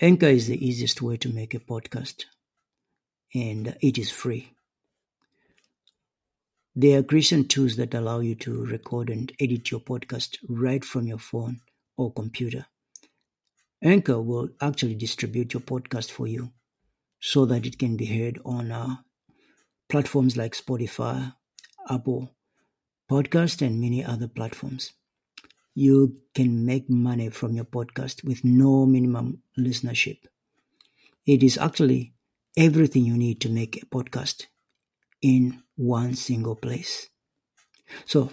Anchor is the easiest way to make a podcast, and it is free. There are Christian tools that allow you to record and edit your podcast right from your phone or computer. Anchor will actually distribute your podcast for you so that it can be heard on uh, platforms like Spotify, Apple Podcast, and many other platforms you can make money from your podcast with no minimum listenership. It is actually everything you need to make a podcast in one single place. So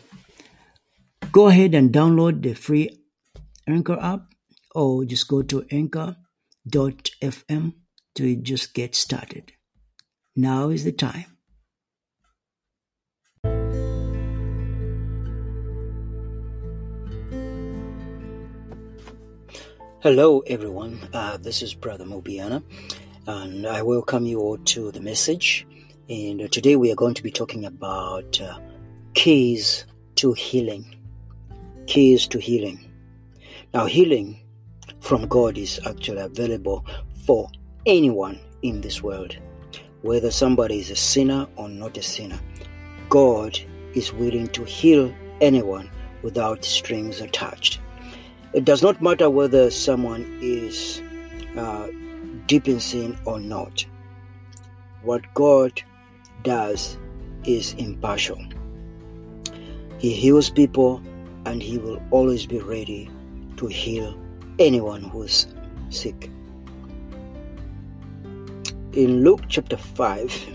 go ahead and download the free Anchor app or just go to anchor.fm to just get started. Now is the time. Hello, everyone. Uh, this is Brother Mubiana, and I welcome you all to the message. And uh, today we are going to be talking about uh, keys to healing. Keys to healing. Now, healing from God is actually available for anyone in this world, whether somebody is a sinner or not a sinner. God is willing to heal anyone without strings attached. It does not matter whether someone is uh, deep in sin or not. What God does is impartial. He heals people and He will always be ready to heal anyone who is sick. In Luke chapter 5,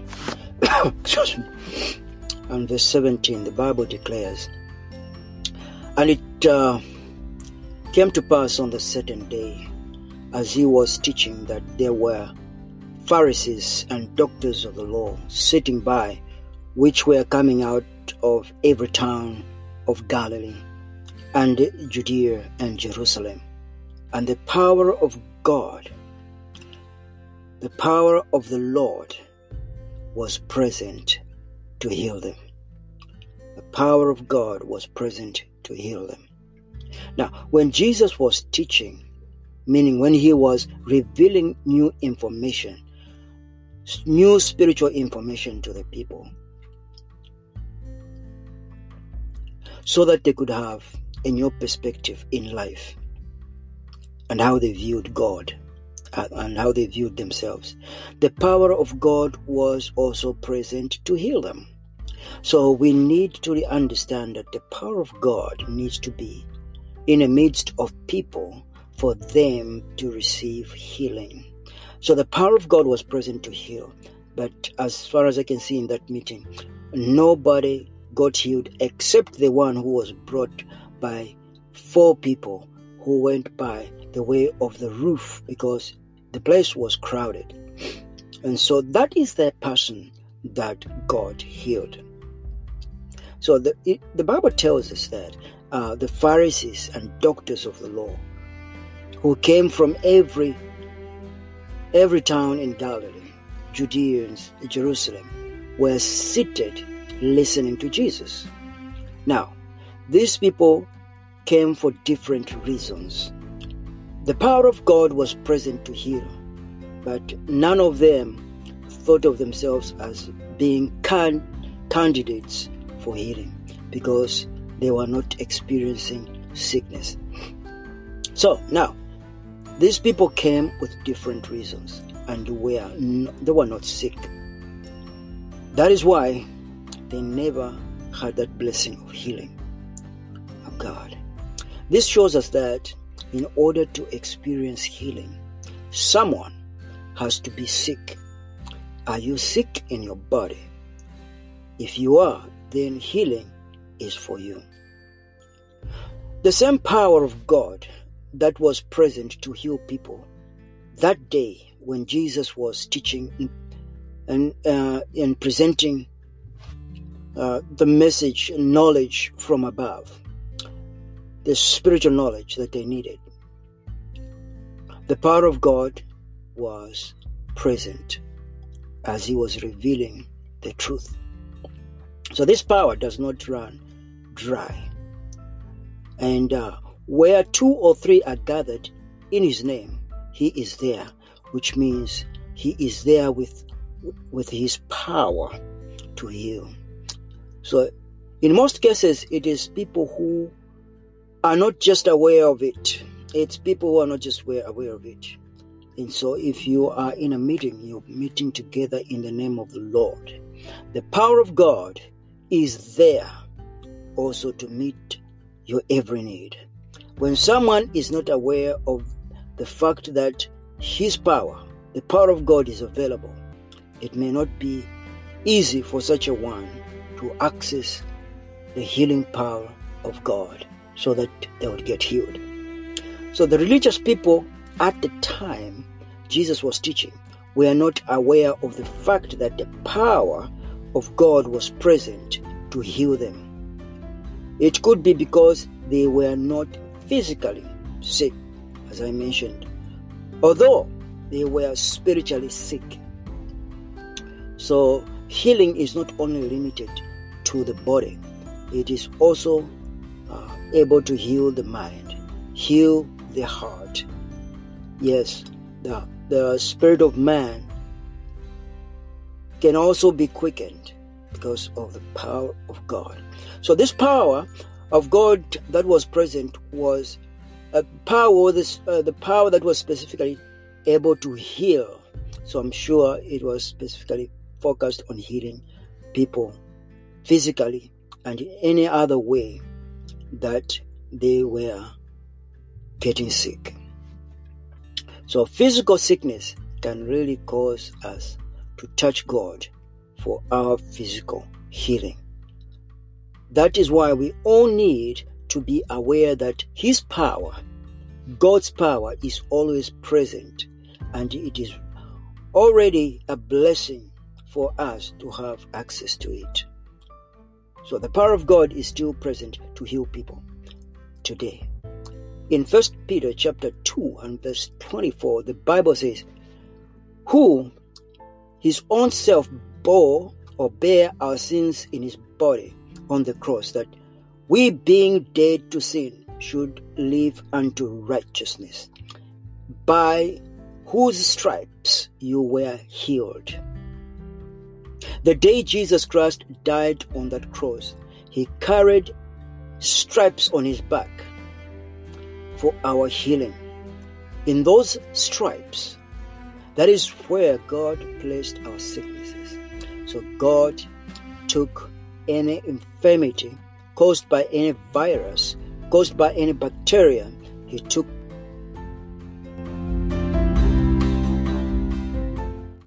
and verse 17, the Bible declares, and it uh, came to pass on the certain day, as he was teaching, that there were Pharisees and doctors of the law sitting by, which were coming out of every town of Galilee, and Judea and Jerusalem. And the power of God, the power of the Lord, was present to heal them. The power of God was present to heal them. Now, when Jesus was teaching, meaning when he was revealing new information, new spiritual information to the people, so that they could have a new perspective in life and how they viewed God uh, and how they viewed themselves. The power of God was also present to heal them. So we need to understand that the power of God needs to be in the midst of people for them to receive healing. So the power of God was present to heal. But as far as I can see in that meeting, nobody got healed except the one who was brought by four people who went by the way of the roof because the place was crowded. And so that is the person that God healed. So the, it, the Bible tells us that uh, the Pharisees and doctors of the law, who came from every every town in Galilee, Judeans, Jerusalem, were seated listening to Jesus. Now, these people came for different reasons. The power of God was present to heal, but none of them thought of themselves as being can- candidates for healing because they were not experiencing sickness. So now, these people came with different reasons and were they were not sick. That is why they never had that blessing of healing of God. This shows us that in order to experience healing, someone has to be sick. Are you sick in your body? If you are, then healing is for you. The same power of God that was present to heal people that day when Jesus was teaching and, uh, and presenting uh, the message knowledge from above, the spiritual knowledge that they needed. The power of God was present as he was revealing the truth. So this power does not run dry. And uh, where two or three are gathered in his name, he is there, which means he is there with, with his power to heal. So in most cases, it is people who are not just aware of it. It's people who are not just aware of it. And so, if you are in a meeting, you're meeting together in the name of the Lord. The power of God is there also to meet your every need. When someone is not aware of the fact that His power, the power of God, is available, it may not be easy for such a one to access the healing power of God so that they would get healed. So the religious people at the time Jesus was teaching were not aware of the fact that the power of God was present to heal them. It could be because they were not physically sick, as I mentioned, although they were spiritually sick. So, healing is not only limited to the body, it is also uh, able to heal the mind, heal the heart. Yes, the, the spirit of man can also be quickened because of the power of God. So, this power of God that was present was a power, this, uh, the power that was specifically able to heal. So, I'm sure it was specifically focused on healing people physically and in any other way that they were getting sick. So, physical sickness can really cause us to touch God for our physical healing. That is why we all need to be aware that His power, God's power, is always present and it is already a blessing for us to have access to it. So the power of God is still present to heal people today. In 1 Peter chapter 2 and verse 24, the Bible says, Who his own self bore or bear our sins in his body on the cross, that we being dead to sin should live unto righteousness, by whose stripes you were healed. The day Jesus Christ died on that cross, he carried stripes on his back for our healing. In those stripes, that is where God placed our sicknesses. So God took any infirmity caused by any virus, caused by any bacteria, He took